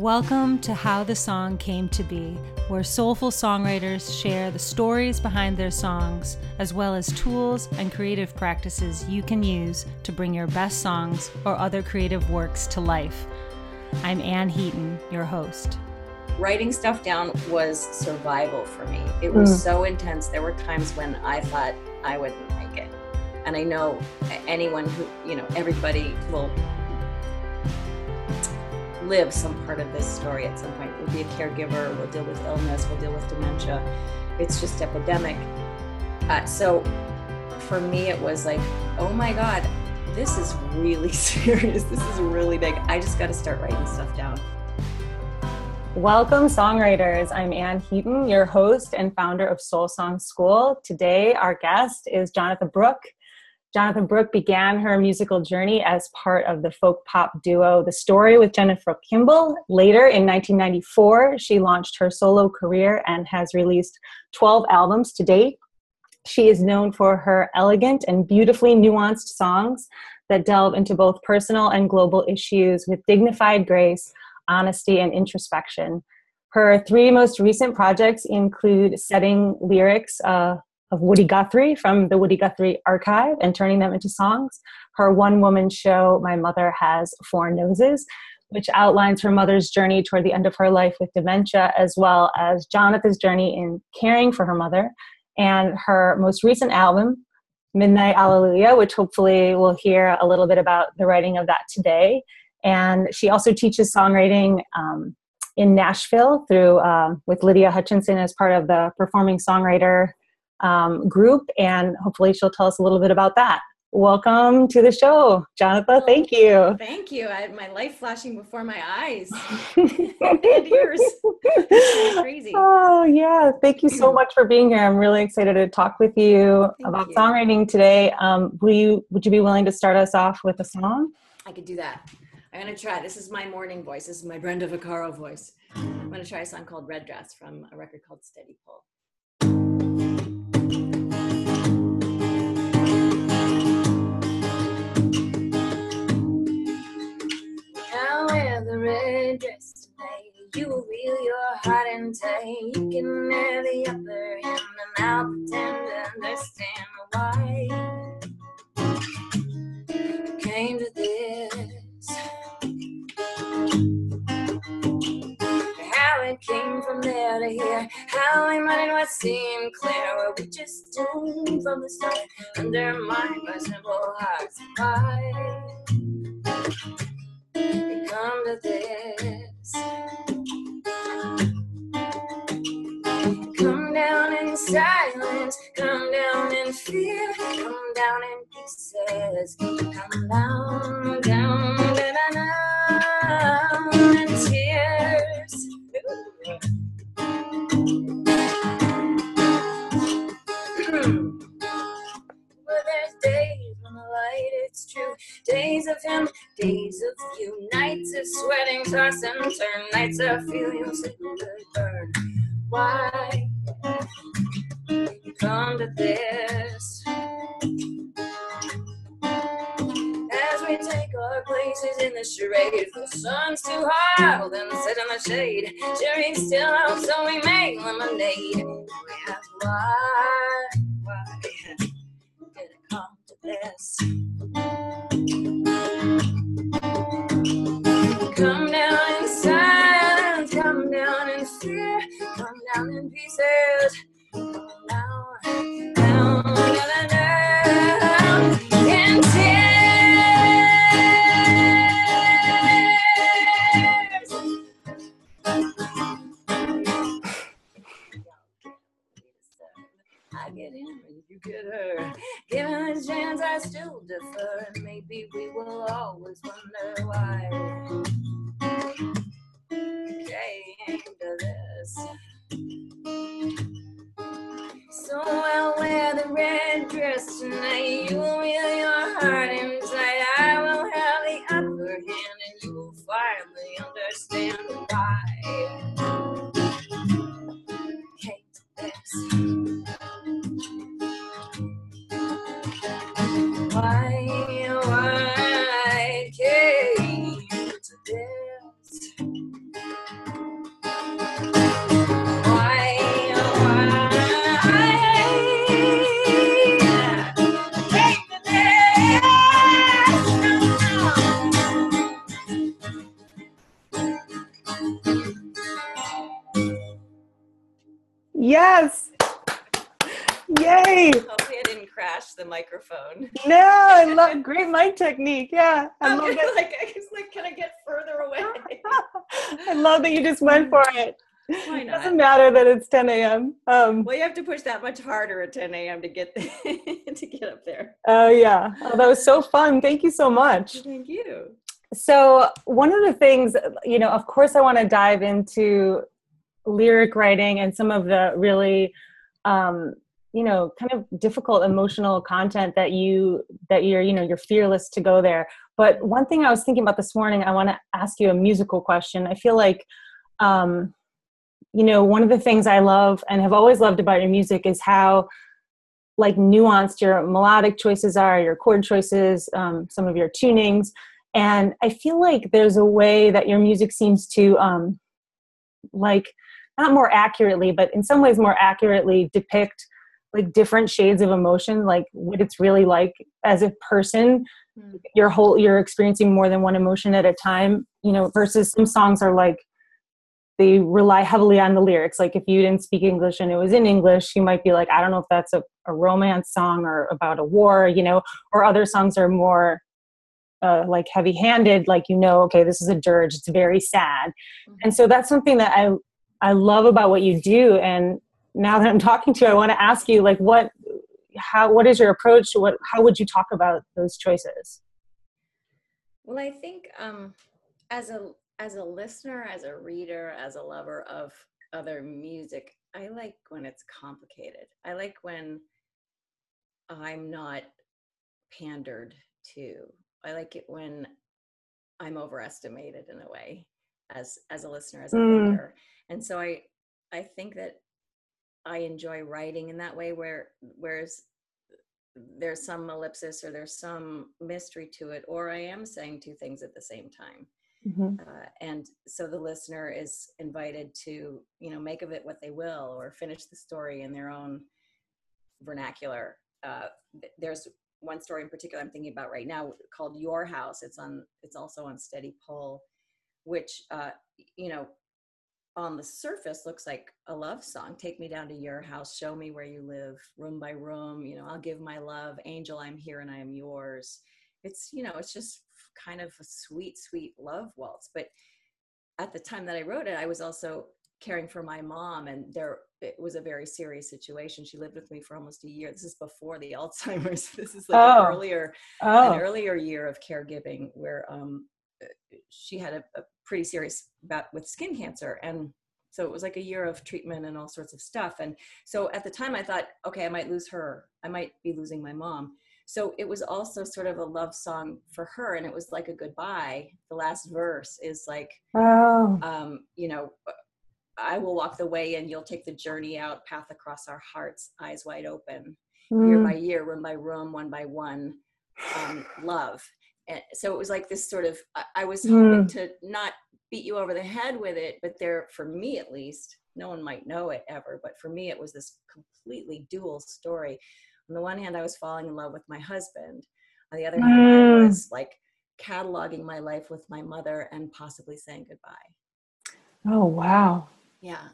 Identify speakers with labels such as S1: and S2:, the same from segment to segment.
S1: Welcome to How the Song Came to Be, where soulful songwriters share the stories behind their songs, as well as tools and creative practices you can use to bring your best songs or other creative works to life. I'm Anne Heaton, your host.
S2: Writing stuff down was survival for me. It was mm. so intense. There were times when I thought I wouldn't make it. And I know anyone who, you know, everybody will live some part of this story at some point. We'll be a caregiver, we'll deal with illness, we'll deal with dementia. It's just epidemic. Uh, so for me, it was like, oh my God, this is really serious. This is really big. I just got to start writing stuff down.
S1: Welcome, songwriters. I'm Anne Heaton, your host and founder of Soul Song School. Today, our guest is Jonatha Brooke. Jonatha Brooke began her musical journey as part of the folk pop duo The Story with Jennifer Kimball. Later, in 1994, she launched her solo career and has released 12 albums to date. She is known for her elegant and beautifully nuanced songs that delve into both personal and global issues with dignified grace, honesty, and introspection. Her three most recent projects include setting lyrics, uh, of Woody Guthrie from the Woody Guthrie archive and turning them into songs. Her one woman show, My Mother Has Four Noses, which outlines her mother's journey toward the end of her life with dementia, as well as Jonatha's journey in caring for her mother. And her most recent album, Midnight Alleluia, which hopefully we'll hear a little bit about the writing of that today. And she also teaches songwriting um, in Nashville through um, with Lydia Hutchinson as part of the performing songwriter um, group, and hopefully she'll tell us a little bit about that. Welcome to the show, Jonatha. Thank you.
S2: Thank you. I had my life flashing before my eyes and ears. crazy.
S1: Oh yeah. Thank you so much for being here. I'm really excited to talk with you Thank about you. songwriting today. Um, will you would you be willing to start us off with a song?
S2: I could do that. I'm gonna try. This is my morning voice. This is my Brenda Vaccaro voice. I'm gonna try a song called Red Dress from a record called Steady Pull. Dress tonight. You will reveal your heart and tie. You can have the upper hand, and I'll pretend to understand why came to this. How it came from there to here, how met and what clear. Were we just doomed from the start, undermined by simple hearts? Why? Come to this. Come down in silence, come down in fear, come down in pieces, come down, down, down, down in tears. Nights of feeling sick and burn. Why you come to this? As we take our places in the charade, the sun's too hot, well then sit in the shade. Cherries still out, so we make lemonade. We ask why, why did it come to this? Pieces. dance. Dance.
S1: Yes. Yay!
S2: Hopefully, I didn't crash the microphone.
S1: No. I mic technique. Yeah, I love
S2: it. Like, I was like, can I get further away?
S1: I love that you just went for it.
S2: Why not?
S1: It doesn't matter that it's 10 a.m. Um,
S2: well, you have to push that much harder at 10 a.m. to get to get up there.
S1: Oh yeah, oh, that was so fun. Thank you so much.
S2: Thank you.
S1: So one of the things, you know, of course, I want to dive into lyric writing and some of the really um, you know kind of difficult emotional content that you that you're you know you're fearless to go there. But one thing i was thinking about this morning i want to ask you a musical question. I feel like um you know one of the things i love and have always loved about your music is how like nuanced your melodic choices are your chord choices um, some of your tunings. And i feel like there's a way that your music seems to um like not more accurately but in some ways more accurately depict like different shades of emotion like what it's really like as a person mm. your whole you're experiencing more than one emotion at a time you know versus some songs are like they rely heavily on the lyrics like if you didn't speak english and it was in english you might be like i don't know if that's a, a romance song or about a war you know or other songs are more uh, like heavy handed like you know okay this is a dirge it's very sad mm-hmm. and so that's something that i i love about what you do and now that I'm talking to you, I want to ask you like what how what is your approach? To what how would you talk about those choices?
S2: Well, I think um, as a as a listener, as a reader, as a lover of other music, I like when it's complicated. I like when I'm not pandered to. I like it when I'm overestimated in a way as as a listener, as a mm. reader. And so I I think that I enjoy writing in that way where whereas there's some ellipsis or there's some mystery to it or I am saying two things at the same time. Mm-hmm. Uh, and so the listener is invited to you know make of it what they will or finish the story in their own vernacular uh, there's one story in particular i'm thinking about right now called your house it's on it's also on steady pull which uh, you know on the surface looks like a love song. Take me down to your house. Show me where you live room by room. You know i'll give my love. Angel i'm here and i am yours. It's you know it's just kind of a sweet sweet love waltz. But at the time that i wrote it i was also caring for my mom and there it was a very serious situation. She lived with me for almost a year. This is before the alzheimer's. This is like oh. an earlier oh. an earlier year of caregiving where um she had a, a pretty serious about with skin cancer and so it was like a year of treatment and all sorts of stuff and so at the time i thought okay i might lose her i might be losing my mom so it was also sort of a love song for her and it was like a goodbye the last verse is like oh. um, you know i will walk the way and you'll take the journey out path across our hearts eyes wide open mm. year by year room by room one by one um, love and so it was like this sort of i was hoping mm. to not beat you over the head with it but there for me at least no one might know it ever but for me it was this completely dual story on the one hand i was falling in love with my husband on the other mm. hand i mm. was like cataloging my life with my mother and possibly saying goodbye
S1: oh wow
S2: yeah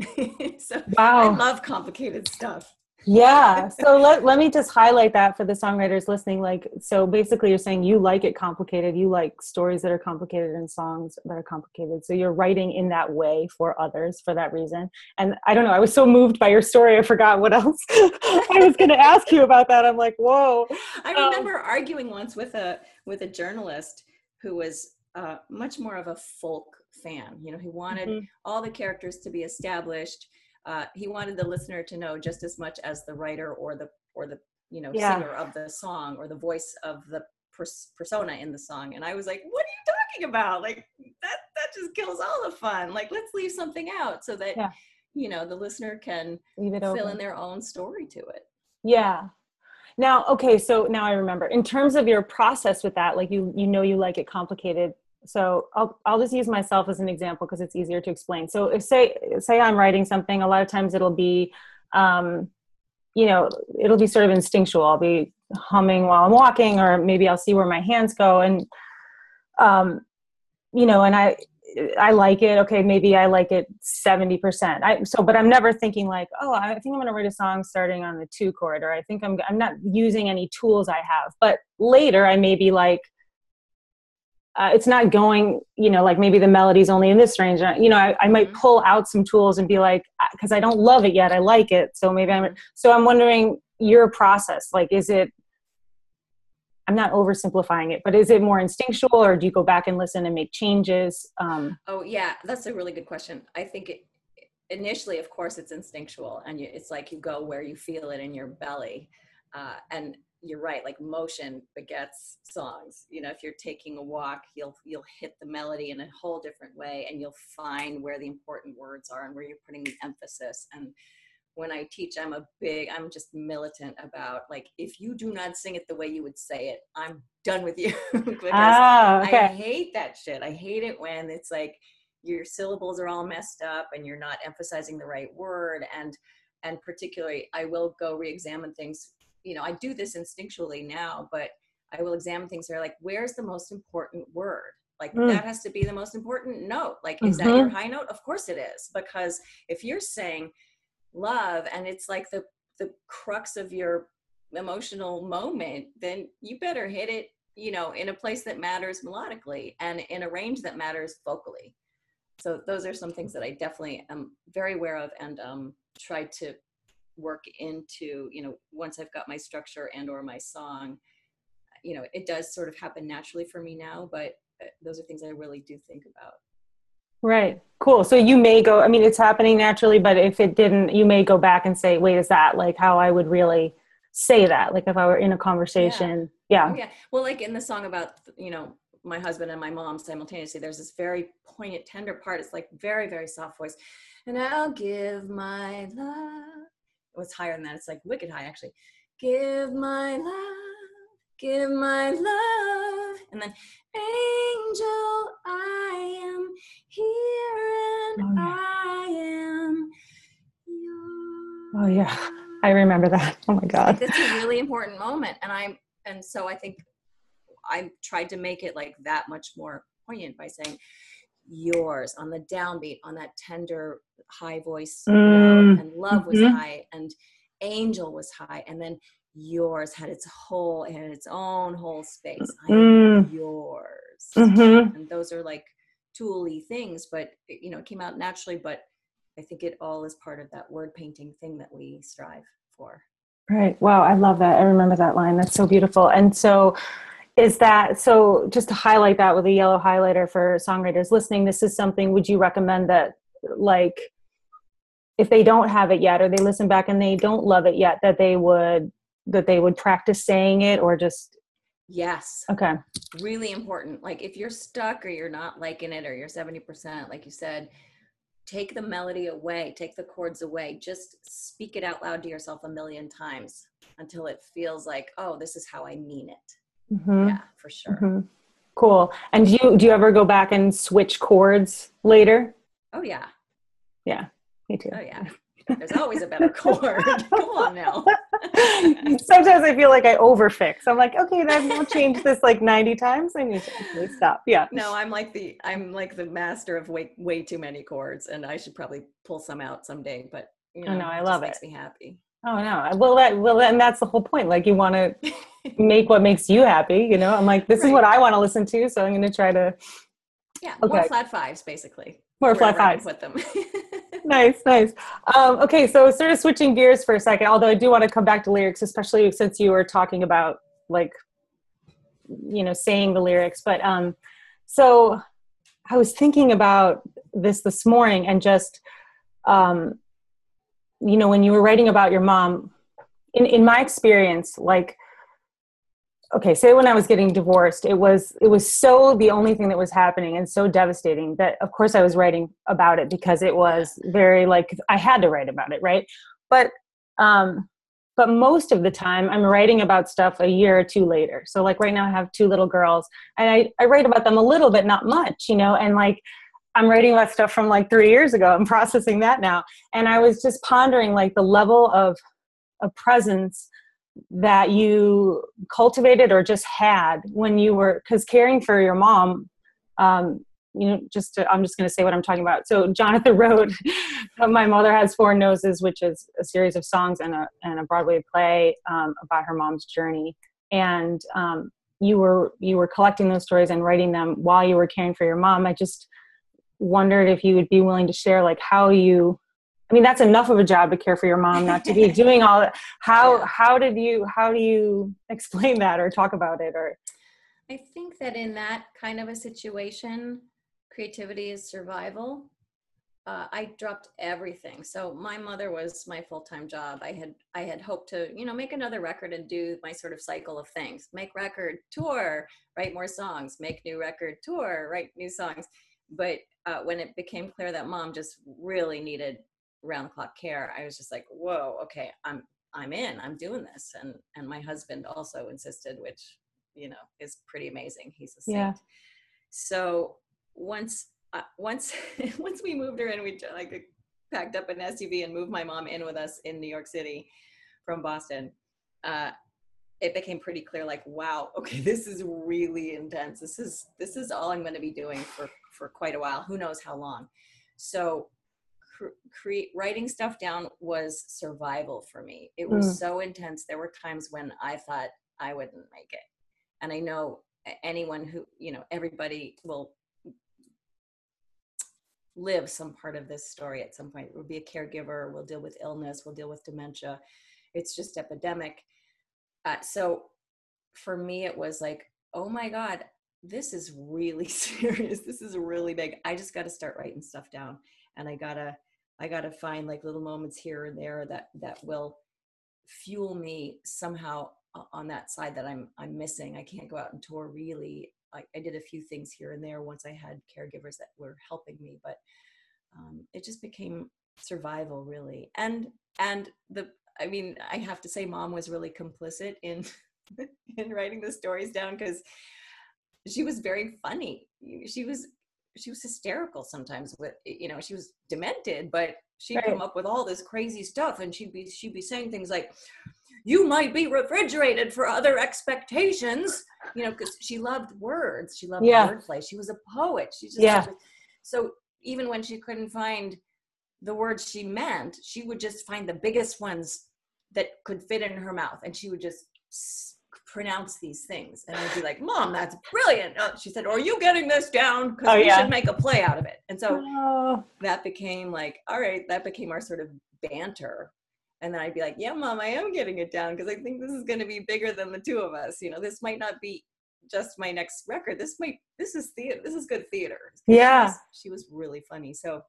S2: so wow. i love complicated stuff
S1: yeah so let, let me just highlight that for the songwriters listening like so basically you're saying you like it complicated you like stories that are complicated and songs that are complicated so you're writing in that way for others for that reason and i don't know i was so moved by your story i forgot what else i was going to ask you about that i'm like whoa
S2: i um, remember um, arguing once with a with a journalist who was uh, much more of a folk fan you know he wanted mm-hmm. all the characters to be established uh, he wanted the listener to know just as much as the writer or the or the you know yeah. singer of the song or the voice of the pers- persona in the song. And i was like what are you talking about? Like that that just kills all the fun. Like let's leave something out so that yeah. you know the listener can leave it fill in their own story to it.
S1: Yeah. Now okay so now i remember. In terms of your process with that like you you know you like it complicated so I'll, I'll just use myself as an example because it's easier to explain so if say say i'm writing something a lot of times it'll be um, you know it'll be sort of instinctual i'll be humming while i'm walking or maybe i'll see where my hands go and um, you know and i I like it. Okay, maybe I like it 70%. I, so, but I'm never thinking like, oh, I think I'm going to write a song starting on the two chord, or I think I'm, I'm not using any tools I have. But later I may be like, uh, it's not going, you know, like maybe the melody's only in this range. You know, I, I might mm-hmm. pull out some tools and be like, because uh, I don't love it yet, I like it. So maybe I'm, so I'm wondering your process. Like, is it, I'm not oversimplifying it, but is it more instinctual or do you go back and listen and make changes? Um,
S2: oh, yeah, that's a really good question. I think it, initially, of course, it's instinctual and you, it's like you go where you feel it in your belly. Uh, and you're right, like motion begets songs. You know, if you're taking a walk, you'll you'll hit the melody in a whole different way and you'll find where the important words are and where you're putting the emphasis. And when I teach, I'm a big, I'm just militant about like, if you do not sing it the way you would say it, I'm done with you. because ah, okay. I hate that shit. I hate it when it's like your syllables are all messed up and you're not emphasizing the right word. And and particularly I will go re-examine things. You know, I do this instinctually now, but I will examine things that are like, where's the most important word? Like mm. that has to be the most important note. Like, mm-hmm. is that your mm-hmm. high note? Of course it is. Because if you're saying love and it's like the the crux of your emotional moment then you better hit it you know in a place that matters melodically and in a range that matters vocally so those are some things that i definitely am very aware of and um, try to work into you know once i've got my structure and or my song you know it does sort of happen naturally for me now but uh, those are things i really do think about
S1: Right. Cool. So you may go, I mean, it's happening naturally, but if it didn't, you may go back and say, wait, is that like how I would really say that? Like if I were in a conversation. Yeah.
S2: Yeah. Oh, yeah. Well, like in the song about, you know, my husband and my mom simultaneously, there's this very poignant, tender part. It's like very, very soft voice. And I'll give my love. Was higher than that. It's like wicked high, actually. Give my love, give my love. And then, angel, I am here and oh, yeah. I am yours.
S1: Oh yeah, I remember that. Oh my God,
S2: it's a really important moment, and I'm and so I think I tried to make it like that much more poignant by saying yours on the downbeat on that tender high voice mm. and love was mm-hmm. high and angel was high and then yours had its whole had its own whole space mm. yours mm-hmm. and those are like tooly things but it, you know it came out naturally but i think it all is part of that word painting thing that we strive for
S1: right wow i love that i remember that line that's so beautiful and so is that so just to highlight that with a yellow highlighter for songwriters listening this is something would you recommend that like if they don't have it yet or they listen back and they don't love it yet that they would that they would practice saying it or just?
S2: Yes.
S1: Okay.
S2: Really important. Like if you're stuck or you're not liking it or you're 70% like you said take the melody away take the chords away. Just speak it out loud to yourself a million times until it feels like oh this is how i mean it mm-hmm. yeah for sure mm-hmm.
S1: cool and do you do you ever go back and switch chords later
S2: oh yeah
S1: yeah me too
S2: oh yeah there's always a better chord. Come on now.
S1: Sometimes I feel like I overfix. I'm like, okay, then I've changed this like 90 times. I need to stop. Yeah.
S2: No, I'm like the I'm like the master of way way too many chords, and I should probably pull some out someday. But you know,
S1: oh, no, I love it.
S2: Makes me happy.
S1: Oh no! Well, that well, and that's the whole point. Like you want to make what makes you happy. You know, I'm like, this right. is what I want to listen to, so I'm going to try to.
S2: Yeah, okay. more flat fives, basically.
S1: More flat fives.
S2: with them.
S1: nice, nice. Um, okay, so sort of switching gears for a second, although I do want to come back to lyrics, especially since you were talking about like, you know, saying the lyrics. But um, so I was thinking about this this morning and just, um, you know, when you were writing about your mom, in, in my experience, like, okay say when i was getting divorced it was it was so the only thing that was happening and so devastating that of course i was writing about it because it was very like i had to write about it right? But um but most of the time i'm writing about stuff a year or two later. So like right now i have two little girls and i, I write about them a little bit not much you know? And like i'm writing about stuff from like three years ago i'm processing that now and i was just pondering like the level of of presence that you cultivated or just had when you were because caring for your mom um, you know, just to, I'm just going to say what I'm talking about. So Jonatha wrote "My Mother Has Four Noses," which is a series of songs and a and a Broadway play um, about her mom's journey. And um, you were you were collecting those stories and writing them while you were caring for your mom. I just wondered if you would be willing to share like how you I mean, that's enough of a job to care for your mom, not to be doing all that. How how did you how do you explain that or talk about it or?
S2: I think that in that kind of a situation, creativity is survival. Uh, I dropped everything. So my mother was my full time job. I had I had hoped to you know make another record and do my sort of cycle of things: make record, tour, write more songs, make new record, tour, write new songs. But uh, when it became clear that mom just really needed round the clock care, I was just like, whoa, okay, I'm I'm in. I'm doing this. And and my husband also insisted, which you know is pretty amazing. He's a saint. Yeah. So once uh, once once we moved her in, we like packed up an SUV and moved my mom in with us in New York City from Boston. Uh, it became pretty clear like wow okay this is really intense this is this is all i'm going to be doing for for quite a while who knows how long so create writing stuff down was survival for me. It was mm. so intense. There were times when I thought I wouldn't make it. And I know anyone who, you know, everybody will live some part of this story at some point. We'll be a caregiver, we'll deal with illness, we'll deal with dementia. It's just epidemic. Uh, so for me, it was like, oh my God, this is really serious. This is really big. I just got to start writing stuff down and I got to I got to find like little moments here and there that that will fuel me somehow on that side that I'm I'm missing. I can't go out and tour really. I, I did a few things here and there once I had caregivers that were helping me, but um, it just became survival really. And and the I mean I have to say, mom was really complicit in in writing the stories down because she was very funny. She was she was hysterical sometimes with you know she was demented but she'd right. come up with all this crazy stuff and she'd be she'd be saying things like you might be refrigerated for other expectations you know because she loved words she loved yeah. wordplay she was a poet she just
S1: yeah.
S2: so even when she couldn't find the words she meant she would just find the biggest ones that could fit in her mouth and she would just pronounce these things. And I'd be like, Mom, that's brilliant. Uh, she said, Are you getting this down? Because oh, we yeah. should make a play out of it. And so oh. that became like, all right, that became our sort of banter. And then I'd be like, Yeah, mom, I am getting it down because I think this is going to be bigger than the two of us. You know, this might not be just my next record. This might, this is theater. This is good theater.
S1: Yeah.
S2: She was, she was really funny. So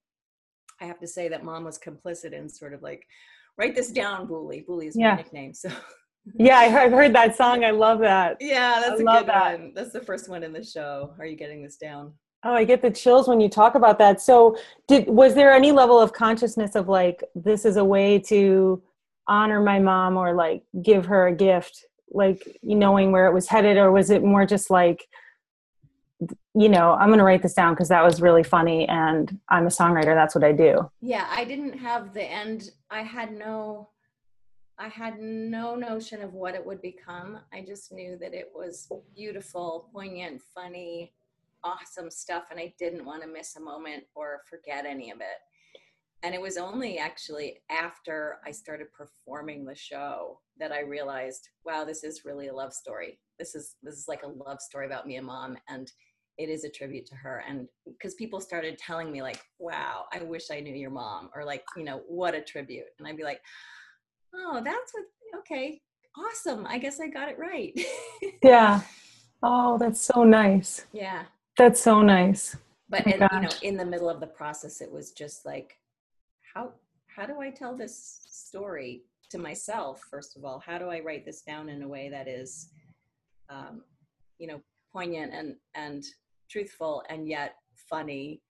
S2: I have to say that mom was complicit in sort of like, write this down, Bully. Bully is my yeah. nickname. So
S1: yeah, I've heard that song. I love that.
S2: Yeah, that's I a love good that. one. That's the first one in the show. Are you getting this down?
S1: Oh, I get the chills when you talk about that. So, did was there any level of consciousness of like this is a way to honor my mom or like give her a gift, like knowing where it was headed, or was it more just like, you know, I'm going to write this down because that was really funny, and I'm a songwriter. That's what I do.
S2: Yeah, I didn't have the end. I had no I had no notion of what it would become. I just knew that it was beautiful, poignant, funny, awesome stuff, and I didn't want to miss a moment or forget any of it. And it was only actually after I started performing the show that I realized, wow, this is really a love story. This is this is like a love story about me and mom, and it is a tribute to her. And because people started telling me like, wow, I wish I knew your mom, or like, you know, what a tribute. And I'd be like, oh, that's what, okay, awesome. I guess I got it right.
S1: yeah. Oh, that's so nice.
S2: Yeah.
S1: That's so nice.
S2: But oh, in, you know, in the middle of the process, it was just like, how how do I tell this story to myself? First of all, how do I write this down in a way that is, um, you know, poignant and and truthful and yet funny,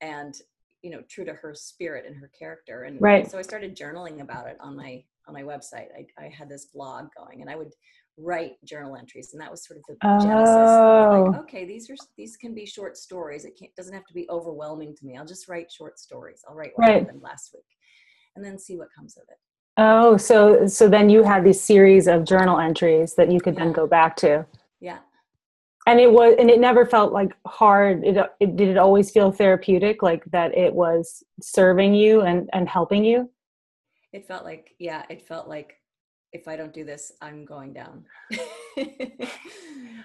S2: and you know true to her spirit and her character and
S1: right.
S2: so i started journaling about it on my on my website I, I had this blog going and i would write journal entries and that was sort of the oh. genesis like, okay these are these can be short stories it can't, doesn't have to be overwhelming to me i'll just write short stories i'll write what right. happened last week and then see what comes of it
S1: oh so so then you had these series of journal entries that you could yeah. then go back to
S2: yeah
S1: and it was and it never felt like hard. It, it did it always feel therapeutic like that it was serving you and and helping you?
S2: It felt like yeah it felt like if i don't do this i'm going down.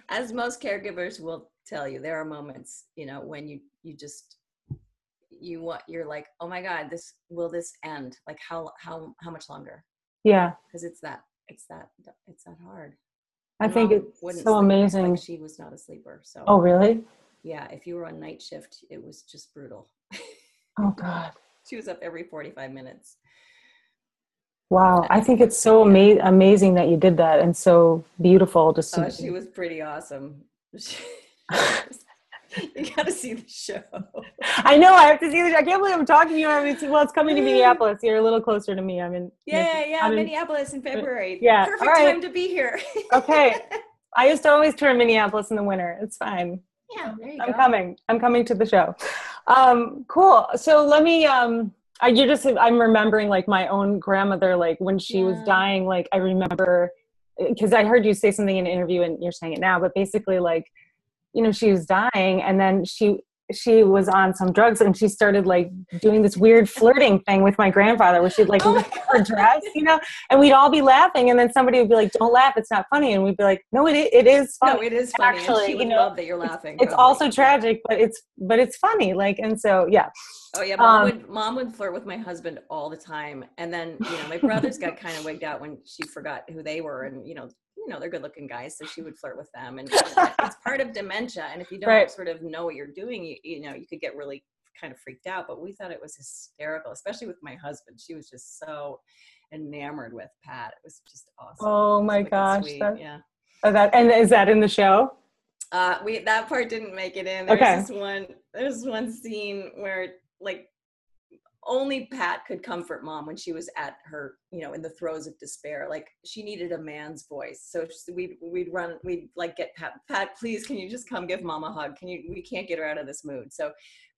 S2: As most caregivers will tell you there are moments you know when you you just you want you're like oh my god this will this end? Like how how how much longer?
S1: Yeah.
S2: Because it's that it's that it's that hard
S1: i think it's so amazing
S2: like she was not a sleeper so
S1: oh really?
S2: Yeah if you were on night shift it was just brutal.
S1: Oh god.
S2: She was up every 45 minutes.
S1: Wow i think it's so ama- amazing that you did that and so beautiful just
S2: oh, she was pretty awesome you gotta see the show.
S1: I know. I have to see the show. I can't believe I'm talking to you. I mean, well, it's coming to Minneapolis. You're a little closer to me. I'm in.
S2: Yeah, yeah, I'm Minneapolis in, in February.
S1: Yeah,
S2: perfect right. time to be here.
S1: okay, I used to always tour Minneapolis in the winter. It's fine.
S2: Yeah, there you
S1: I'm go. coming. I'm coming to the show. Um, cool. So let me. Um, I, you just. I'm remembering like my own grandmother. Like when she yeah. was dying. Like I remember because I heard you say something in an interview, and you're saying it now. But basically, like you know she was dying and then she she was on some drugs and she started like doing this weird flirting thing with my grandfather where she'd like oh her dress, you know, and we'd all be laughing and then somebody would be like, don't laugh, it's not funny. And we'd be like, no, it, it is funny.
S2: No, it is funny. Actually, you know, love that you're laughing.
S1: It's, it's also tragic, but it's, but it's funny. Like, and so, yeah.
S2: Oh yeah. Mom, um, would, mom would flirt with my husband all the time. And then, you know, my brothers got kind of wigged out when she forgot who they were. And, you know, you know they're good looking guys so she would flirt with them and it's part of dementia and if you don't right. sort of know what you're doing you, you know you could get really kind of freaked out but we thought it was hysterical especially with my husband she was just so enamored with pat it was just awesome
S1: oh my gosh that, yeah oh, that and is that in the show
S2: uh we that part didn't make it in there's okay. this one there's one scene where like only Pat could comfort mom when she was at her, you know, in the throes of despair. Like she needed a man's voice. So we'd we'd run, we'd like get Pat. Pat, please, can you just come give mom a hug? Can you? We can't get her out of this mood. So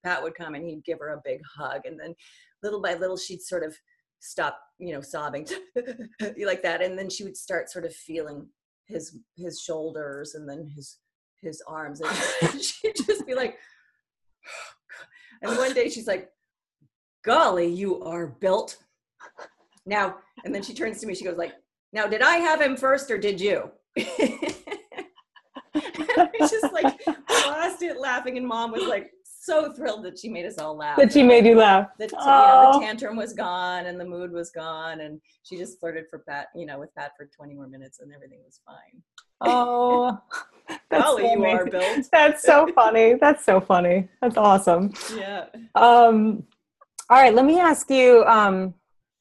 S2: Pat would come and he'd give her a big hug, and then little by little she'd sort of stop, you know, sobbing like that, and then she would start sort of feeling his his shoulders and then his his arms, and she'd just be like. And one day she's like, golly, you are built. Now, and then she turns to me, she goes like, now, did I have him first or did you? And I just like lost it laughing, and mom was like so thrilled that she made us all laugh.
S1: That she made you laugh.
S2: That you know, the tantrum was gone and the mood was gone, and she just flirted for Pat, you know, with Pat for 20 more minutes, and everything was fine.
S1: Oh,
S2: that's Golly, so you are built.
S1: That's so funny. That's so funny. That's awesome.
S2: Yeah.
S1: Um, all right, let me ask you. Um,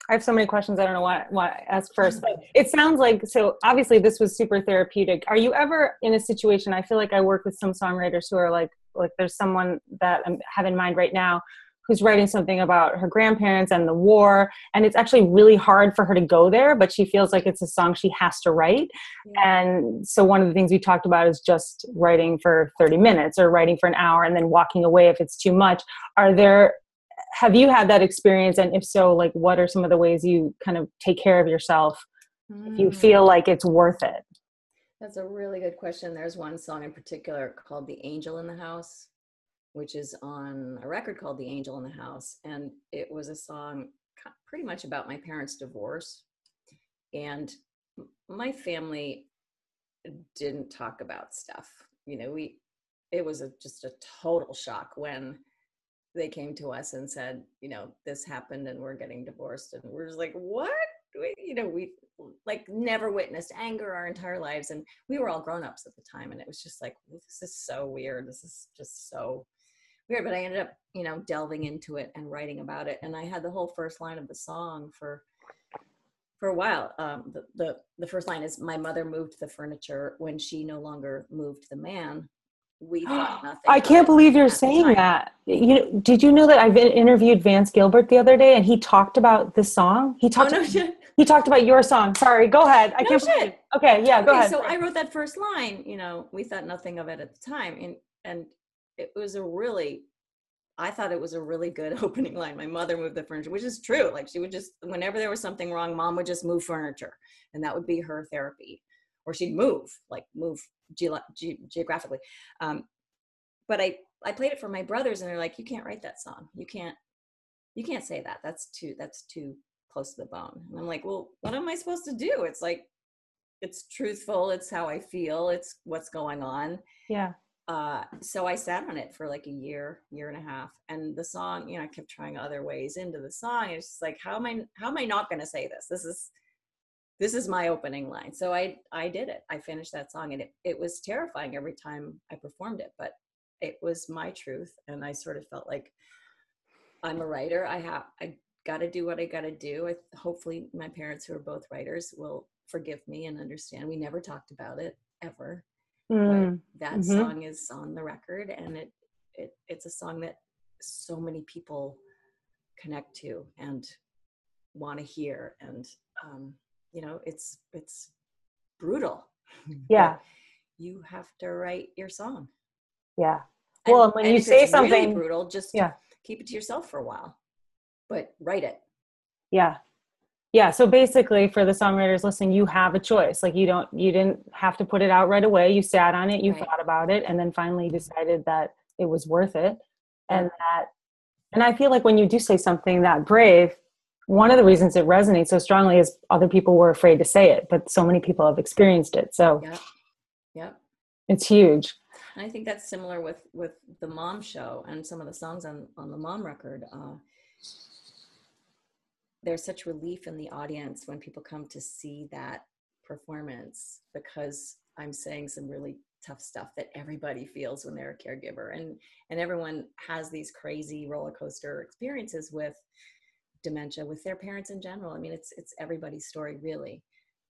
S1: I have so many questions. I don't know what what to ask first, but it sounds like so. Obviously, this was super therapeutic. Are you ever in a situation? I feel like I work with some songwriters who are like like there's someone that I have in mind right now who's writing something about her grandparents and the war and it's actually really hard for her to go there but she feels like it's a song she has to write yeah. and so one of the things we talked about is just writing for 30 minutes or writing for an hour and then walking away if it's too much are there have you had that experience and if so like what are some of the ways you kind of take care of yourself mm. if you feel mm. like it's worth it
S2: that's a really good question there's one song in particular called the angel in the house which is on a record called the angel in the house and it was a song pretty much about my parents divorce and my family didn't talk about stuff you know we it was a, just a total shock when they came to us and said, you know, this happened and we're getting divorced. And we're just like, what? We, you know, we like never witnessed anger our entire lives. And we were all grown ups at the time. And it was just like, this is so weird. This is just so weird. But I ended up, you know, delving into it and writing about it. And I had the whole first line of the song for for a while. Um, the, the the first line is, "My mother moved the furniture when she no longer moved the man we thought nothing.
S1: I can't believe you're saying that. You know, did you know that I've interviewed Vance Gilbert the other day and he talked about this song? He oh, talked oh, no, he talked about your song. Sorry, go ahead. I no can't shit. Okay, yeah, go okay, ahead.
S2: So I wrote that first line, you know, we thought nothing of it at the time and and it was a really I thought it was a really good opening line. My mother moved the furniture, which is true. Like she would just whenever there was something wrong, mom would just move furniture and that would be her therapy. Or she'd move, like move ge- ge- geographically. Um, but I I played it for my brothers, and they're like, "You can't write that song. You can't you can't say that. That's too that's too close to the bone." And I'm like, "Well, what am I supposed to do? It's like it's truthful. It's how I feel. It's what's going on."
S1: Yeah.
S2: Uh, so I sat on it for like a year, year and a half, and the song, you know, I kept trying other ways into the song. It's just like, how am I, how am I not going to say this? This is, this is my opening line. So I, I did it. I finished that song, and it, it was terrifying every time I performed it, but it was my truth, and I sort of felt like I'm a writer. I have, I got to do what I got to do. I, hopefully, my parents, who are both writers, will forgive me and understand. We never talked about it ever
S1: Mm.
S2: that
S1: Mhm.
S2: song is on the record and it, it it's a song that so many people connect to and want to hear and um, you know it's it's brutal
S1: Yeah.
S2: you have to write your song
S1: Yeah. Well, when you say
S2: it's really
S1: something-
S2: brutal just
S1: Yeah.
S2: keep it to yourself for a while but write it
S1: Yeah. Yeah. So basically for the songwriters listening, you have a choice. Like you don't you didn't have to put it out right away. You sat on it, you
S2: Right.
S1: thought about it, and then finally mm-hmm. decided that it was worth it. And that and I feel like when you do say something that brave, one of the reasons it resonates so strongly is other people were afraid to say it, but so many people have experienced it. So
S2: yeah yeah
S1: it's huge.
S2: And I think that's similar with with the mom show and some of the songs on on the mom record. Uh, there's such relief in the audience when people come to see that performance because I'm saying some really tough stuff that everybody feels when they're a caregiver and and everyone has these crazy roller coaster experiences with dementia with their parents in general. I mean it's it's everybody's story really.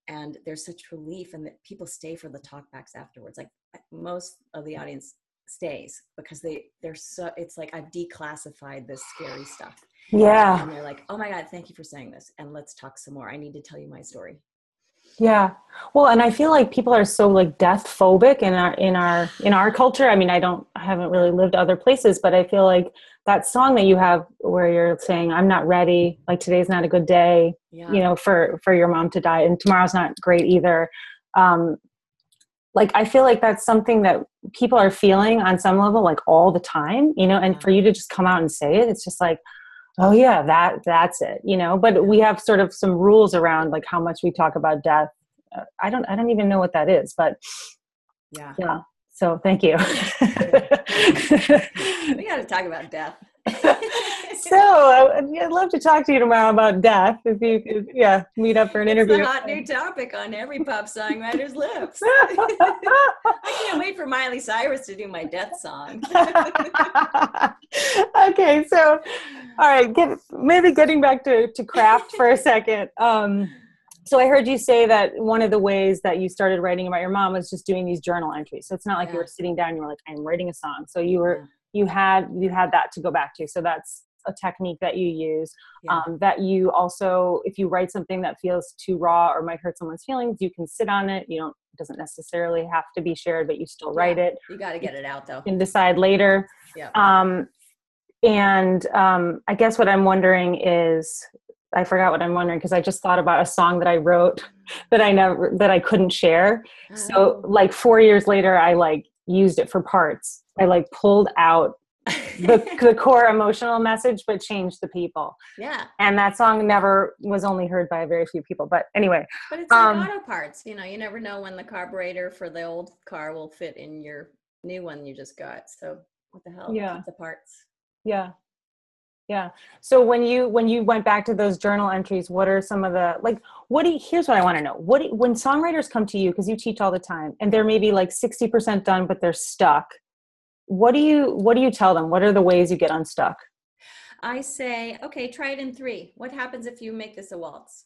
S2: And there's such relief and that people stay for the talkbacks afterwards. Like most of the audience stays because they they're so it's like i've declassified this scary stuff.
S1: Yeah.
S2: and they're like oh my god thank you for saying this. And let's talk some more. I need to tell you my story
S1: Yeah. Well, and I feel like people are so like death phobic in our in our in our culture. I mean, I don't I haven't really lived other places, but I feel like that song that you have where you're saying I'm not ready, like today's not a good day,
S2: yeah
S1: you know, for for your mom to die and tomorrow's not great either. Um like I feel like that's something that people are feeling on some level like all the time, you know, and
S2: Yeah.
S1: for you to just come out and say it, it's just like oh yeah that that's it you know but we have sort of some rules around like how much we talk about death. Uh, i don't i don't even know what that is but
S2: yeah.
S1: yeah so thank you.
S2: We got to talk about death
S1: so I- i'd love to talk to you tomorrow about death if you could yeah meet up for an
S2: it's
S1: interview.
S2: the hot new topic on every pop songwriter's lips. I can't wait for miley cyrus to do my death song.
S1: Okay so all right get maybe getting back to to craft for a second um so i heard you say that one of the ways that you started writing about your mom was just doing these journal entries. So it's not like you were sitting down and you were like i'm writing a song. So you were you had you had that to go back to so that's a technique that you use
S2: Yeah.
S1: um, that you also if you write something that feels too raw or might hurt someone's feelings you can sit on it you don't it doesn't necessarily have to be shared but you still write
S2: Yeah.
S1: it
S2: you got to get it out though
S1: and decide later
S2: yeah
S1: um, and um, I guess what I'm wondering is, I forgot what I'm wondering because I just thought about a song that I wrote that I never that I couldn't share. So
S2: Oh.
S1: like four years later, I like used it for parts. I like pulled out the, the core emotional message, but changed the people.
S2: yeah
S1: And that song never was only heard by a very few people. But anyway,
S2: but it's
S1: Um,
S2: like auto parts you know you never know when the carburetor for the old car will fit in your new one you just got so what the hell
S1: Yeah.
S2: The parts
S1: yeah yeah so when you when you went back to those journal entries what are some of the like what do you, here's what i want to know what do, when songwriters come to you because you teach all the time and they're maybe like 60% done but they're stuck what do you what do you tell them what are the ways you get unstuck
S2: I say, okay, try it in three. What happens if you make this a waltz?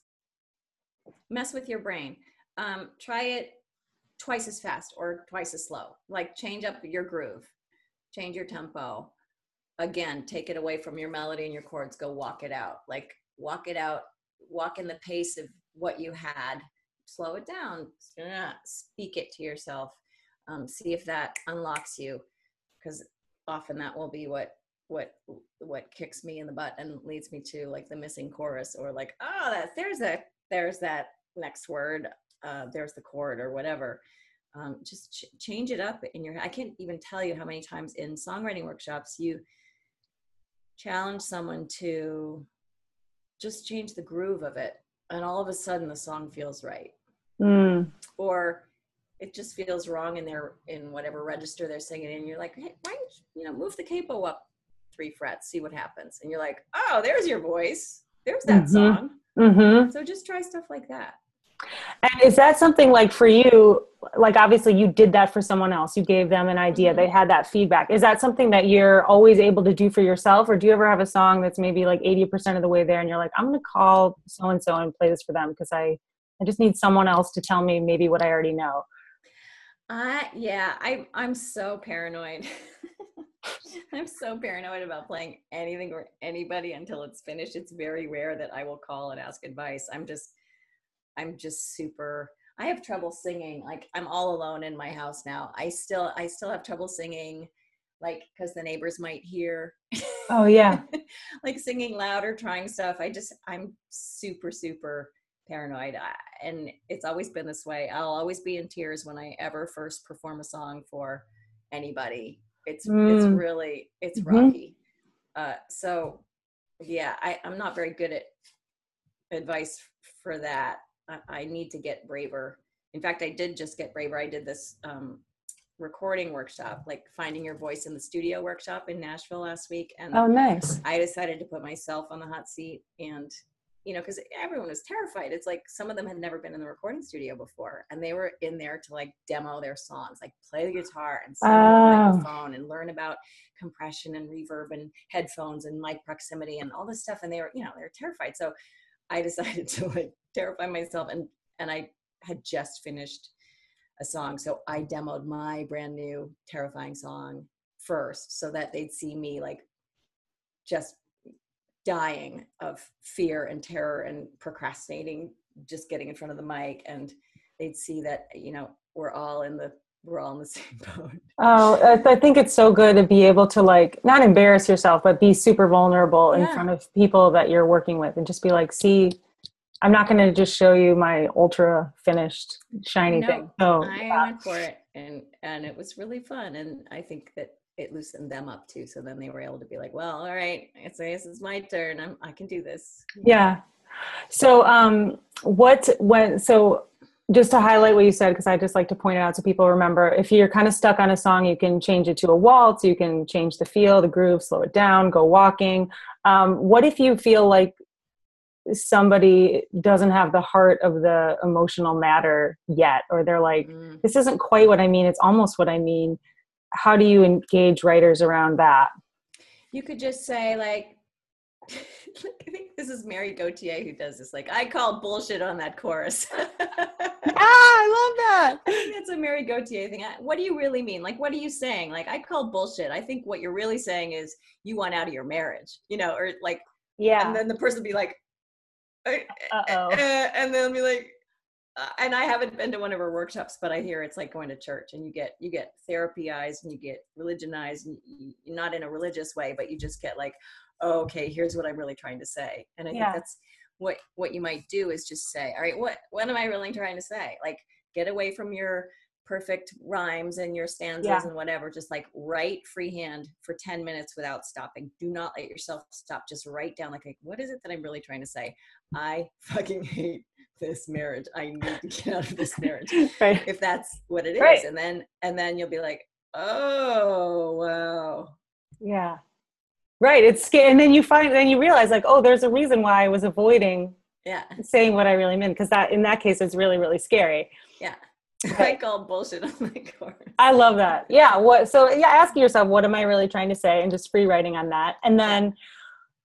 S2: Mess with your brain. Um, try it twice as fast or twice as slow. Like change up your groove, change your tempo. Again, take it away from your melody and your chords. Go walk it out. Like walk it out. Walk in the pace of what you had. Slow it down. Speak it to yourself. Um, see if that unlocks you, because often that will be what what what kicks me in the butt and leads me to like the missing chorus or like oh that there's a there's that next word uh there's the chord or whatever um, just ch- change it up in your i can't even tell you how many times in songwriting workshops you challenge someone to just change the groove of it and all of a sudden the song feels right
S1: mm.
S2: or it just feels wrong in their in whatever register they're singing in. you're like hey why don't you, you know move the capo up three frets see what happens and you're like oh there's your voice there's that
S1: Mhm.
S2: song
S1: hmm
S2: so just try stuff like that
S1: And is that something like for you? Like, obviously, you did that for someone else. You gave them an idea.
S2: Mhm.
S1: They had that feedback. Is that something that you're always able to do for yourself, or do you ever have a song that's maybe like eighty percent of the way there, and you're like, I'm going to call so and so and play this for them because I, I just need someone else to tell me maybe what I already know.
S2: I yeah, I I'm so paranoid. I'm so paranoid about playing anything or anybody until it's finished. It's very rare that I will call and ask advice. I'm just I'm just super I have trouble singing. Like I'm all alone in my house now. I still I still have trouble singing like cuz the neighbors might hear
S1: Oh yeah,
S2: like singing loud or trying stuff. I just I'm super super paranoid I, and it's always been this way. I'll always be in tears when I ever first perform a song for anybody. It's it's
S1: Mm.
S2: really it's
S1: Mhm.
S2: rocky. Uh, so yeah, I, I'm not very good at advice for that. I, I need to get braver. In fact, I did just get braver. I did this um, recording workshop, like finding your voice in the studio workshop in Nashville last week, and
S1: oh nice.
S2: I decided to put myself on the hot seat and you know because everyone was terrified. It's like some of them had never been in the recording studio before and they were in there to like demo their songs like play the guitar and sing on
S1: Oh.
S2: the ah. microphone and learn about compression and reverb and headphones and mic proximity and all this stuff and they were you know they were terrified. So i decided to like terrify myself and and i had just finished a song. So i demoed my brand new terrifying song first so that they'd see me like just dying of fear and terror and procrastinating just getting in front of the mic and they'd see that you know we're all in the we're all in the same boat
S1: Oh, I, I think it's so good to be able to like not embarrass yourself, but be super vulnerable in front of people that you're working with, and just be like, "See, I'm not going to just show you my ultra finished shiny
S2: No,
S1: thing." So
S2: i
S1: yeah.
S2: went for it and and it was really fun and i think that it loosened them up too so then they were able to be like well all right it's this is my turn I'm, i can do this
S1: Yeah. So, um, what when so just to highlight what you said, because I just like to point it out so people remember. If you're kind of stuck on a song, you can change it to a waltz. You can change the feel, the groove, slow it down, go walking. Um, what if you feel like somebody doesn't have the heart of the emotional matter yet, or they're like,
S2: Mm.
S1: this isn't quite what I mean. It's almost what I mean. How do you engage writers around that?
S2: you could just say like I think this is Mary Gauthier who does this. Like, I call bullshit on that chorus.
S1: Ah, I love that.
S2: I think that's a Mary Gauthier thing. What do you really mean? Like, what are you saying? Like, I call bullshit. I think what you're really saying is you want out of your marriage, you know, or like,
S1: Yeah.
S2: and then the person be like, uh,
S1: Uh-oh.
S2: and then be like, uh, and I haven't been to one of her workshops, but I hear it's like going to church, and you get you get therapy eyes, and you get religion eyes, and you, not in a religious way, but you just get like, oh, okay, here's what I'm really trying to say, and I
S1: Yeah.
S2: think that's what what you might do is just say, all right, what what am I really trying to say? Like, get away from your perfect rhymes and your stanzas
S1: Yeah.
S2: and whatever. Just like write freehand for 10 minutes without stopping. Do not let yourself stop. Just write down like, like what is it that I'm really trying to say? I fucking hate this marriage. I need to get out of this marriage.
S1: Right.
S2: If that's what it is.
S1: Right.
S2: And then and then you'll be like, oh wow.
S1: Yeah. Right. It's scary. And then you find, then you realize, like, oh, there's a reason why I was avoiding
S2: Yeah.
S1: saying what I really meant. Because that, in that case, it's really, really scary.
S2: Yeah. I
S1: Right.
S2: call bullshit on my course.
S1: I love that. Yeah. What? So, yeah, ask yourself, what am I really trying to say? And just free writing on that. And then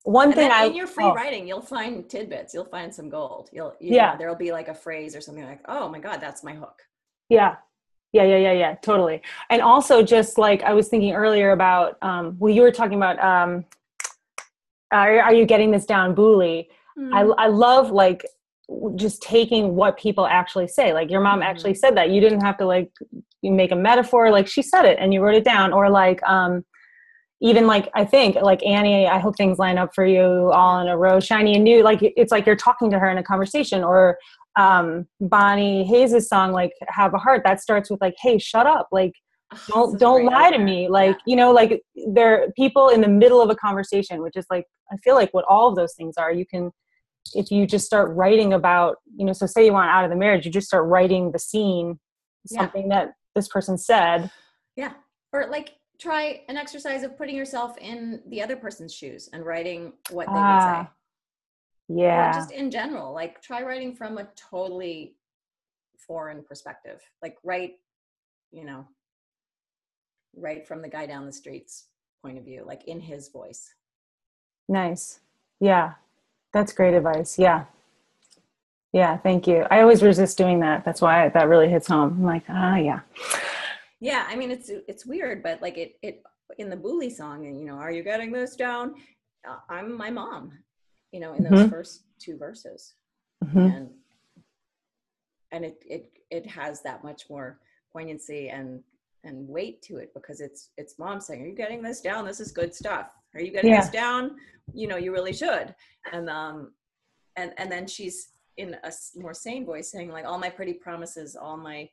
S1: one
S2: And
S1: thing I,
S2: in your free
S1: oh,
S2: writing, you'll find tidbits. You'll find some gold. You'll you
S1: Yeah.
S2: know, there'll be like a phrase or something like, oh my God, that's my hook.
S1: yeah. Yeah, yeah, yeah, yeah, totally. And also, just like I was thinking earlier about, um, well, you were talking about, um, are, are you getting this down, Booley? I,
S2: Mm.
S1: I love like just taking what people actually say like your mom
S2: Mhm.
S1: actually said that you didn't have to like you make a metaphor like she said it and you wrote it down or like um even like i think like annie i hope things line up for you all in a row shiny and new like it's like you're talking to her in a conversation or um, Bonnie Hayes' song, like "Have a Heart," that starts with like, "Hey, shut up!" Like,
S2: Oh,
S1: don't don't lie to me. Like, you know, like they're people in the middle of a conversation, which is like I feel like what all of those things are. You can, if you just start writing about, you know, so say you want out of the marriage, you just start writing the scene,
S2: Yeah.
S1: something that this person said.
S2: Yeah. Or like try an exercise of putting yourself in the other person's shoes and writing what they would
S1: Ah,
S2: say.
S1: Yeah.
S2: Or just in general, like try writing from a totally foreign perspective. Like write, you know, write from the guy down the street's point of view, like in his voice.
S1: Nice. Yeah. That's great advice. Yeah. Yeah. Thank you. I always resist doing that. That's why that really hits home. I'm like, ah, yeah.
S2: Yeah, I mean it's it's weird, but like it it in the Booley song, and you know, are you getting this down? Uh, I'm my mom, you know, in those
S1: Mhm.
S2: first two verses.
S1: Mhm.
S2: and and it it it has that much more poignancy and and weight to it because it's it's mom saying are you getting this down this is good stuff are you getting this down you know you really should and um and and then she's in a more sane voice saying like all my pretty promises all my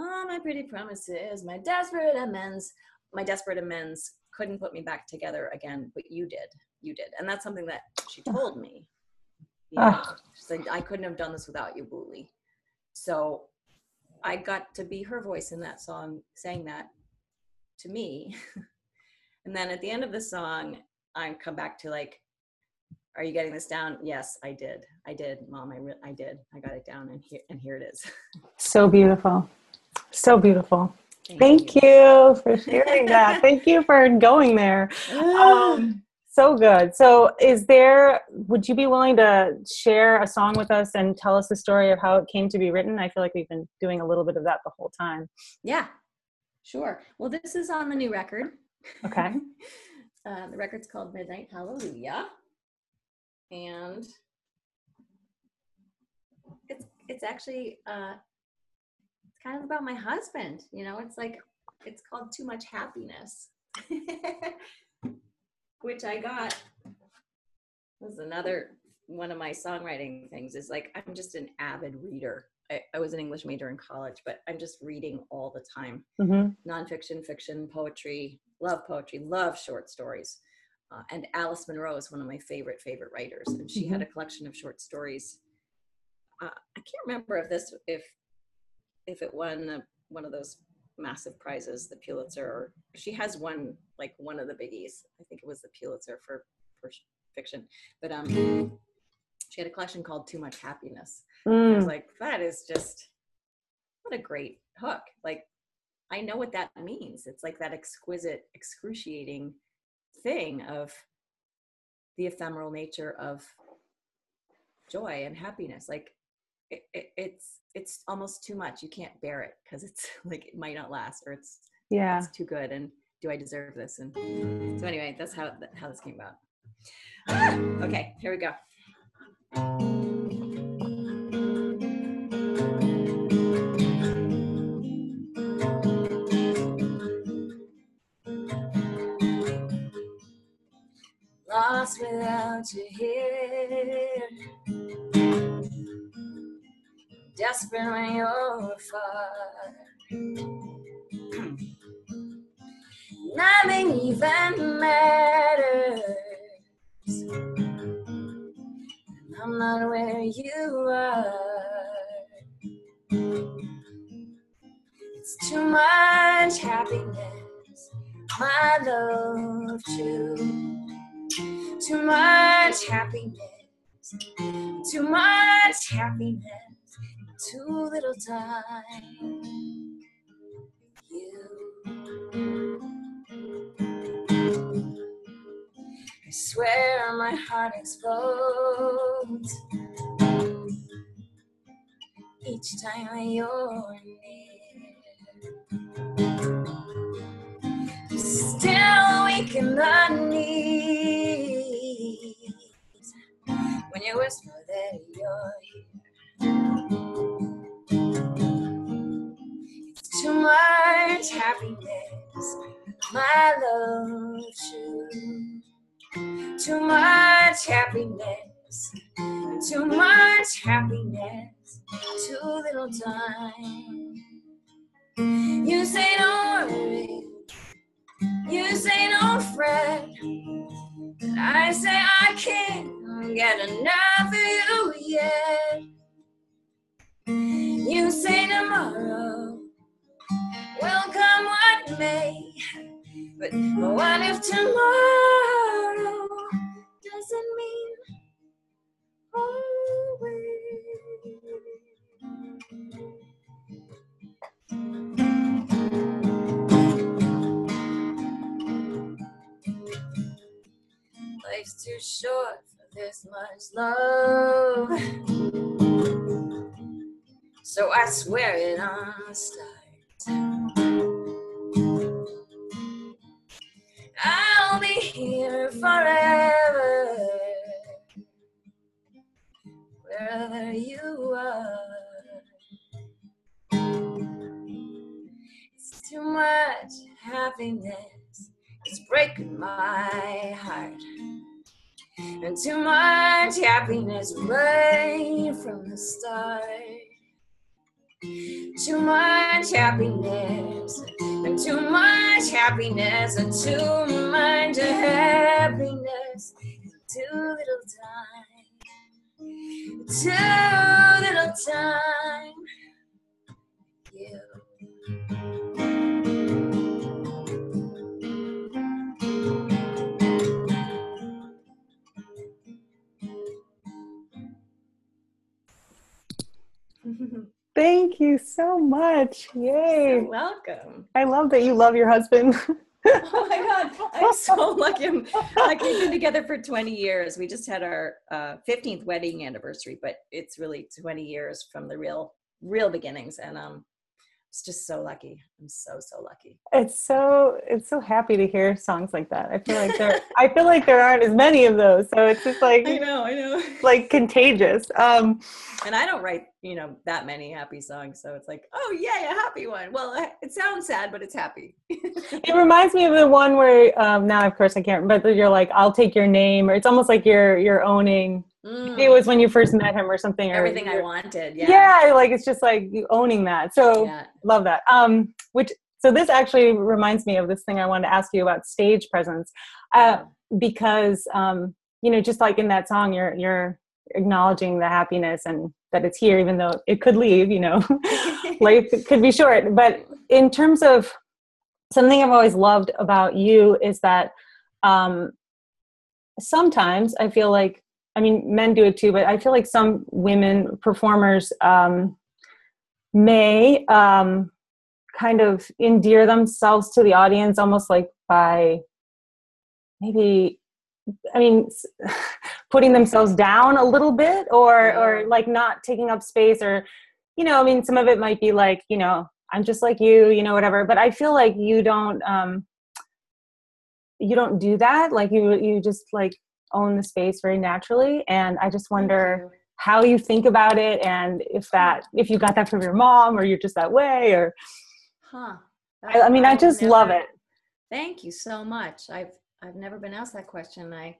S2: all my pretty promises my desperate amends my desperate amends couldn't put me back together again but you did you did and that's something that she told me you know?
S1: Ah.
S2: She said, I couldn't have done this without you, Booley. So I got to be her voice in that song, saying that to me. and then at the end of the song, I come back to like, are you getting this down? Yes, I did. I did, mom. I, re- I did. I got it down, and here and here it is.
S1: So beautiful. So beautiful. Thank you for sharing that. Thank you for going there. Um, so good. So, is there, would you be willing to share a song with us and tell us the story of how it came to be written? I feel like we've been doing a little bit of that the whole time.
S2: yeah, sure. Well, this is on the new record.
S1: Okay.
S2: uh, the record's called Midnight Hallelujah, and it's it's actually uh, kind of about my husband. You know, it's like it's called Too Much Happiness, which I got. This is another one of my songwriting things. Is like I'm just an avid reader. I, I was an English major in college, but I'm just reading all the time
S1: hmm
S2: nonfiction, fiction, poetry, love poetry, love short stories. Uh, and Alice Munro is one of my favorite, favorite writers. And she had a collection of short stories. Uh, I can't remember if this, if, if it won the, one of those massive prizes, the Pulitzer, or she has won like one of the biggies. I think it was the Pulitzer for, for fiction. But um, she had a collection called Too Much Happiness. I was
S1: Mm,
S2: like, that is just what a great hook. Like, I know what that means. It's like that exquisite, excruciating thing of the ephemeral nature of joy and happiness. Like, it, it, it's it's almost too much. You can't bear it because it's like it might not last, or it's
S1: yeah.
S2: it's too good. And do I deserve this? And so anyway, that's how how this came about. Ah, okay, here we go. Lost without you here. Desperate when you're far. Nothing even matters. I'm not where you are. It's too much happiness, my love, too. Too much happiness, too much happiness, too little time. You. I swear my heart explodes each time you're near. Still weak in the knees when you whisper that you're much happiness, my love, true. Too much happiness, too much happiness, too little time. You say don't worry, you say don't fret. I say I can't get enough of you yet. You say tomorrow will come what may, but what if tomorrow doesn't mean always? Life's too short for this much love. So I swear it on the stars. Here forever wherever you are. It's too much happiness, it's breaking my heart. And too much happiness right from the start. Too much happiness, and too much happiness, and too much happiness, too little time too little time.
S1: Thank you so much. Yay.
S2: You're welcome.
S1: I love that you love your husband.
S2: oh my god. I'm so lucky. I'm, like we've been together for 20 years. We just had our uh, 15th wedding anniversary but it's really 20 years from the real real beginnings. And um it's just so lucky. I'm so so lucky.
S1: It's so it's so happy to hear songs like that. I feel like there i feel like there aren't as many of those. So it's just like
S2: i know i know.
S1: like contagious. Um
S2: and i don't write you know that many happy songs so it's like oh yay a happy one. Well it sounds sad but it's happy.
S1: It reminds me of the one where um now of course i can't but you're like i'll take your name or it's almost like you're you're owning mm. it was when you first met him or something
S2: everything
S1: or
S2: i wanted yeah.
S1: Yeah like it's just like you owning that so yeah. love that. Um which so this actually reminds me of this thing i wanted to ask you about stage presence. Uh because um you know just like in that song you're you're acknowledging the happiness and that it's here even though it could leave you know. Life could be short. But in terms of something i've always loved about you is that um sometimes i feel like i mean men do it too but i feel like some women performers um may um kind of endear themselves to the audience almost like by maybe I mean, putting themselves down a little bit, or or like not taking up space, or you know, I mean, some of it might be like, you know, I'm just like you, you know, whatever. But I feel like you don't, um, you don't do that. Like you, you just like own the space very naturally, and I just wonder how you think about it, and if that, if you got that from your mom, or you're just that way, or,
S2: huh?
S1: I, I mean, I just never, love it.
S2: Thank you so much. I've I've never been asked that question. I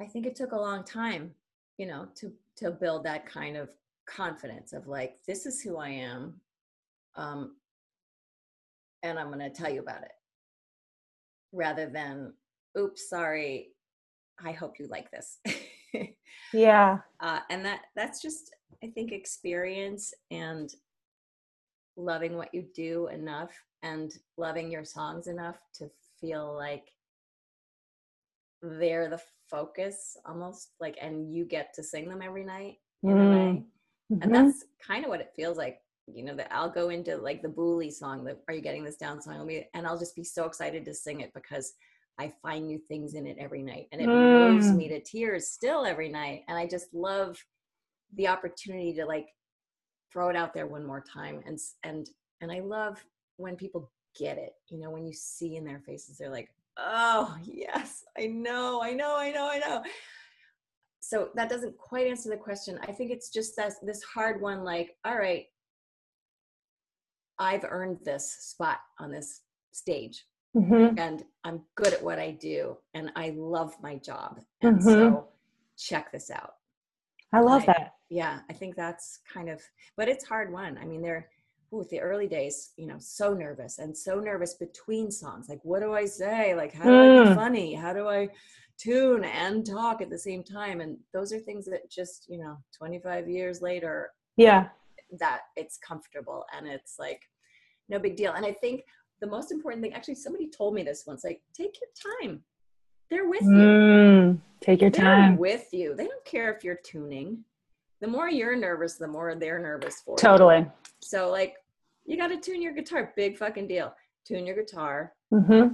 S2: I think it took a long time, you know, to to build that kind of confidence of like, this is who I am, um, and I'm going to tell you about it, rather than, oops, sorry, I hope you like this.
S1: yeah,
S2: uh, and that that's just I think experience and loving what you do enough and loving your songs enough to feel like they're the focus almost like and you get to sing them every night in mm. a way mm-hmm. and that's kind of what it feels like you know that i'll go into like the Booley song that are you getting this down song and i'll just be so excited to sing it because i find new things in it every night and it mm. moves me to tears still every night and i just love the opportunity to like throw it out there one more time and and and i love when people get it. You know, when you see in their faces, they're like, oh, yes, I know, I know, I know, I know. So that doesn't quite answer the question. I think it's just that this hard one, like, all right, I've earned this spot on this stage. Mm-hmm. And I'm good at what I do, and I love my job. And mm-hmm. so check this out.
S1: I love
S2: I-
S1: that.
S2: Yeah, I think that's kind of, but it's hard one. I mean, they're with the early days, you know, so nervous and so nervous between songs. Like, what do I say? Like, how do I be
S1: Mm.
S2: funny? How do I tune and talk at the same time? And those are things that just, you know, 25 years later,
S1: Yeah.
S2: that it's comfortable and it's like no big deal. And I think the most important thing, actually, somebody told me this once, like, take your time. They're with you.
S1: Mm, take your
S2: They're
S1: time.
S2: with you. They don't care if you're tuning. The more you're nervous, the more they're nervous for you.
S1: Totally.
S2: So like you got to tune your guitar. Big fucking deal. Tune your guitar.
S1: hmm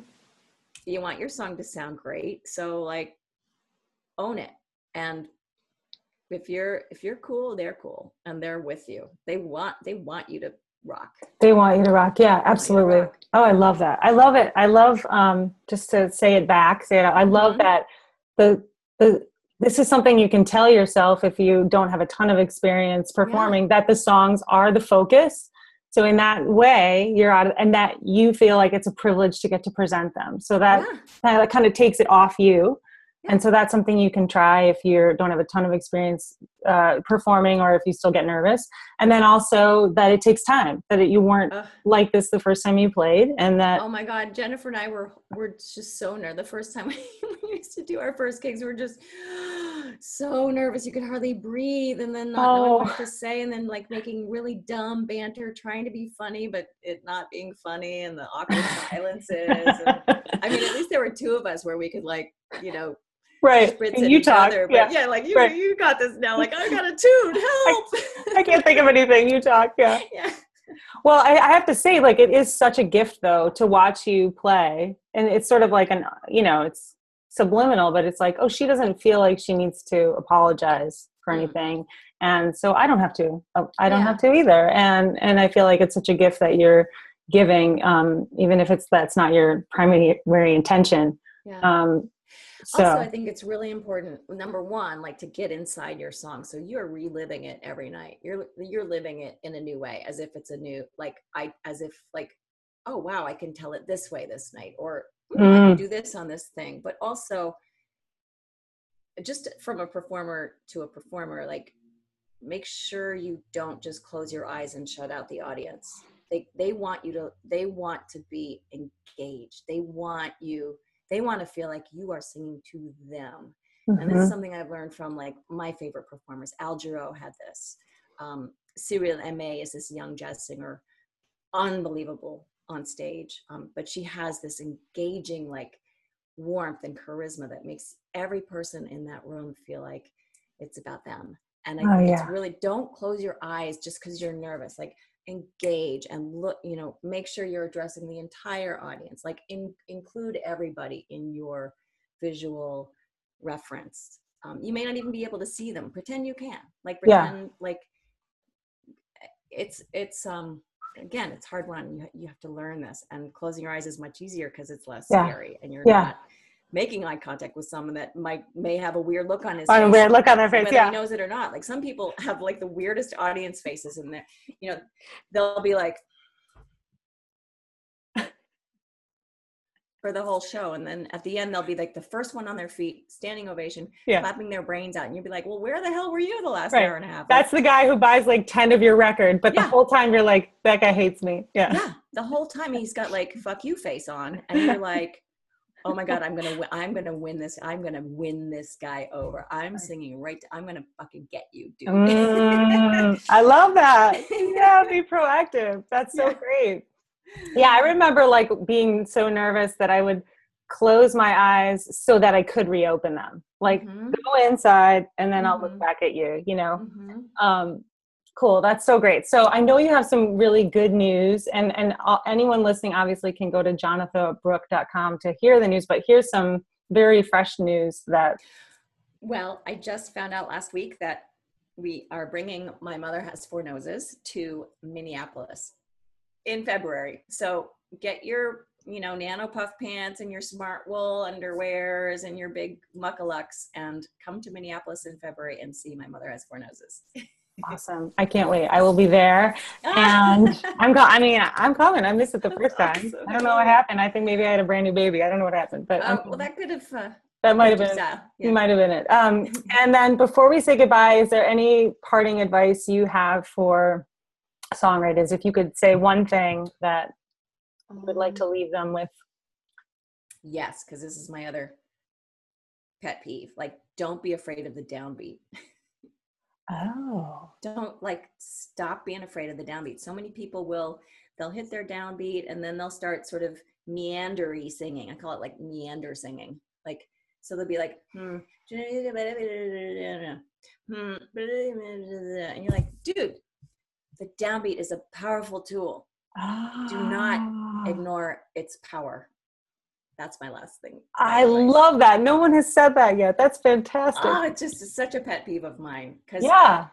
S2: You want your song to sound great. So like own it. And if you're if you're cool, they're cool and they're with you. They want they want you to rock.
S1: They want you to rock. Yeah, absolutely.
S2: rock.
S1: Oh, I love that. I love it. I love um just to say it back, say it out. I love
S2: Mhm.
S1: that the the this is something you can tell yourself if you don't have a ton of experience performing that the songs are the focus. So in that way, you're out of, and that you feel like it's a privilege to get to present them. So that
S2: yeah.
S1: that kind of takes it off you.
S2: Yeah.
S1: And so that's something you can try if you don't have a ton of experience uh, performing or if you still get nervous. And then also that it takes time, that it, you weren't
S2: Ugh.
S1: like this the first time you played and that
S2: Oh my God, Jennifer and I were were just so nervous. The first time we used to do our first gigs, we were just so nervous. You could hardly breathe, and then not knowing
S1: Oh.
S2: what to say, and then like making really dumb banter, trying to be funny, but it not being funny, and the awkward silences. And, I mean, at least there were two of us where we could like, you know,
S1: right.
S2: spritz
S1: And
S2: at
S1: you
S2: each
S1: talk.
S2: other.
S1: yeah.
S2: But yeah, like you,
S1: right.
S2: you got this now. Like I got a tune. Help!
S1: I can't think of anything. You talk. Yeah.
S2: yeah.
S1: Well, I, I have to say, like, it is such a gift, though, to watch you play. And it's sort of like an, you know, it's subliminal, but it's like, oh, she doesn't feel like she needs to apologize for
S2: Mm.
S1: anything. And so I don't have to. Uh, I don't
S2: Yeah.
S1: have to either. And and I feel like it's such a gift that you're giving, um, even if it's that's not your primary intention.
S2: Yeah.
S1: Um, so
S2: Also, I think it's really important. Number one, like to get inside your song, so you're reliving it every night. You're you're living it in a new way, as if it's a new, like I, as if like, oh wow, I can tell it this way this night, or "Hmm, I
S1: Mm.
S2: can do this on this thing. But also, just from a performer to a performer, like make sure you don't just close your eyes and shut out the audience. They they want you to they want to be engaged. They want you they want to feel like you are singing to them. And this
S1: mhm.
S2: is something I've learned from like my favorite performers. Al Jarreau had this. Um, Cyrille Aimée is this young jazz singer, unbelievable on stage. Um, but she has this engaging like warmth and charisma that makes every person in that room feel like it's about them. And I
S1: Oh,
S2: think
S1: yeah.
S2: it's really don't close your eyes just because you're nervous. Like engage and look, you know, make sure you're addressing the entire audience. Like in, include everybody in your visual reference. Um, you may not even be able to see them. Pretend you can. Like
S1: Yeah.
S2: like it's it's um again it's hard one. You you have to learn this, and closing your eyes is much easier because it's less
S1: Yeah.
S2: scary, and you're
S1: Yeah.
S2: not making eye contact with someone that might may have a weird look on his
S1: On a
S2: face
S1: weird look on their face,
S2: whether
S1: yeah.
S2: he knows it or not. Like some people have like the weirdest audience faces in there. You know, they'll be like for the whole show, and then at the end they'll be like the first one on their feet, standing ovation,
S1: Yeah.
S2: clapping their brains out, and you'll be like, "Well, where the hell were you the last
S1: Right.
S2: hour and a half?"
S1: That's the guy who buys like 10 of your record, but the whole time you're like, that guy hates me. Yeah.
S2: yeah, the whole time he's got like "fuck you" face on, and you're like. Oh my God! I'm gonna win. I'm gonna win this. I'm gonna win this guy over. I'm singing right. To, I'm gonna fucking get you, dude.
S1: Mm, I love that. Yeah, be proactive. That's so
S2: Yeah.
S1: great. Yeah, I remember like being so nervous that I would close my eyes so that I could reopen them. Like
S2: Mhm,
S1: go inside and then I'll
S2: Mhm.
S1: look back at you, you know.
S2: mhm.
S1: Um cool, that's so great. So I know you have some really good news and and anyone listening obviously can go to jonathabrooke.com to hear the news, but here's some very fresh news that
S2: Well, I just found out last week that we are bringing My Mother Has Four Noses to Minneapolis in February. So get your, you know, nano puff pants and your smart wool underwears and your big muckalucks and come to Minneapolis in February and see My Mother Has Four Noses.
S1: awesome. I can't wait. I will be there. and I'm go- I mean, I'm coming. I missed it the first time.
S2: So
S1: I don't know what happened. I think maybe I had a brand new baby. I don't know what happened, but
S2: Uh,
S1: I'm
S2: well, that could have uh,
S1: that might have been
S2: Yeah.
S1: you might have been it. Um, and then before we say goodbye, is there any parting advice you have for songwriters? If you could say one thing that you would like to leave them with.
S2: Yes, because this is my other pet peeve. Like, don't be afraid of the downbeat.
S1: Oh.
S2: Don't like stop being afraid of the downbeat. So many people will they'll hit their downbeat and then they'll start sort of meandery singing. I call it like meander singing. Like so they'll be like, hmm, hmm, and you're like, dude, the downbeat is a powerful tool. Do not
S1: Ah.
S2: Ignore its power. That's my last thing.
S1: I love that. No one has said that yet. That's fantastic.
S2: Oh, it's just such a pet peeve of mine because
S1: yeah.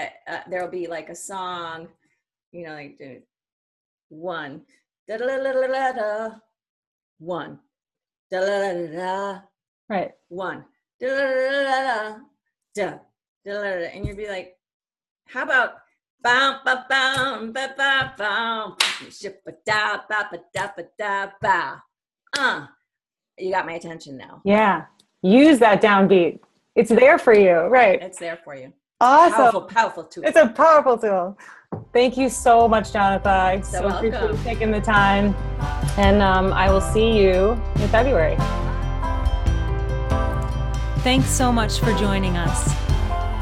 S2: uh, uh, there'll be like a song, you know, like do one, da da da da da da, one, da da da da
S1: Right.
S2: one, da da da da da, da da da da, and you'd be like, how about bam ba bam ba ba bam, ship ba da ba ba da ba da ba, uh, you got my attention now.
S1: Yeah. Use that downbeat. It's there for you. Right.
S2: It's there for you.
S1: Awesome.
S2: Powerful, powerful tool.
S1: It's a powerful tool. Thank you so much, Jonatha. I
S2: So
S1: so appreciate you
S2: welcome.
S1: taking the time. And um, I will see you in February.
S3: Thanks so much for joining us.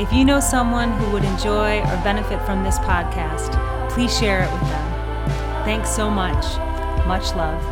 S3: If you know someone who would enjoy or benefit from this podcast, please share it with them. Thanks so much. Much love.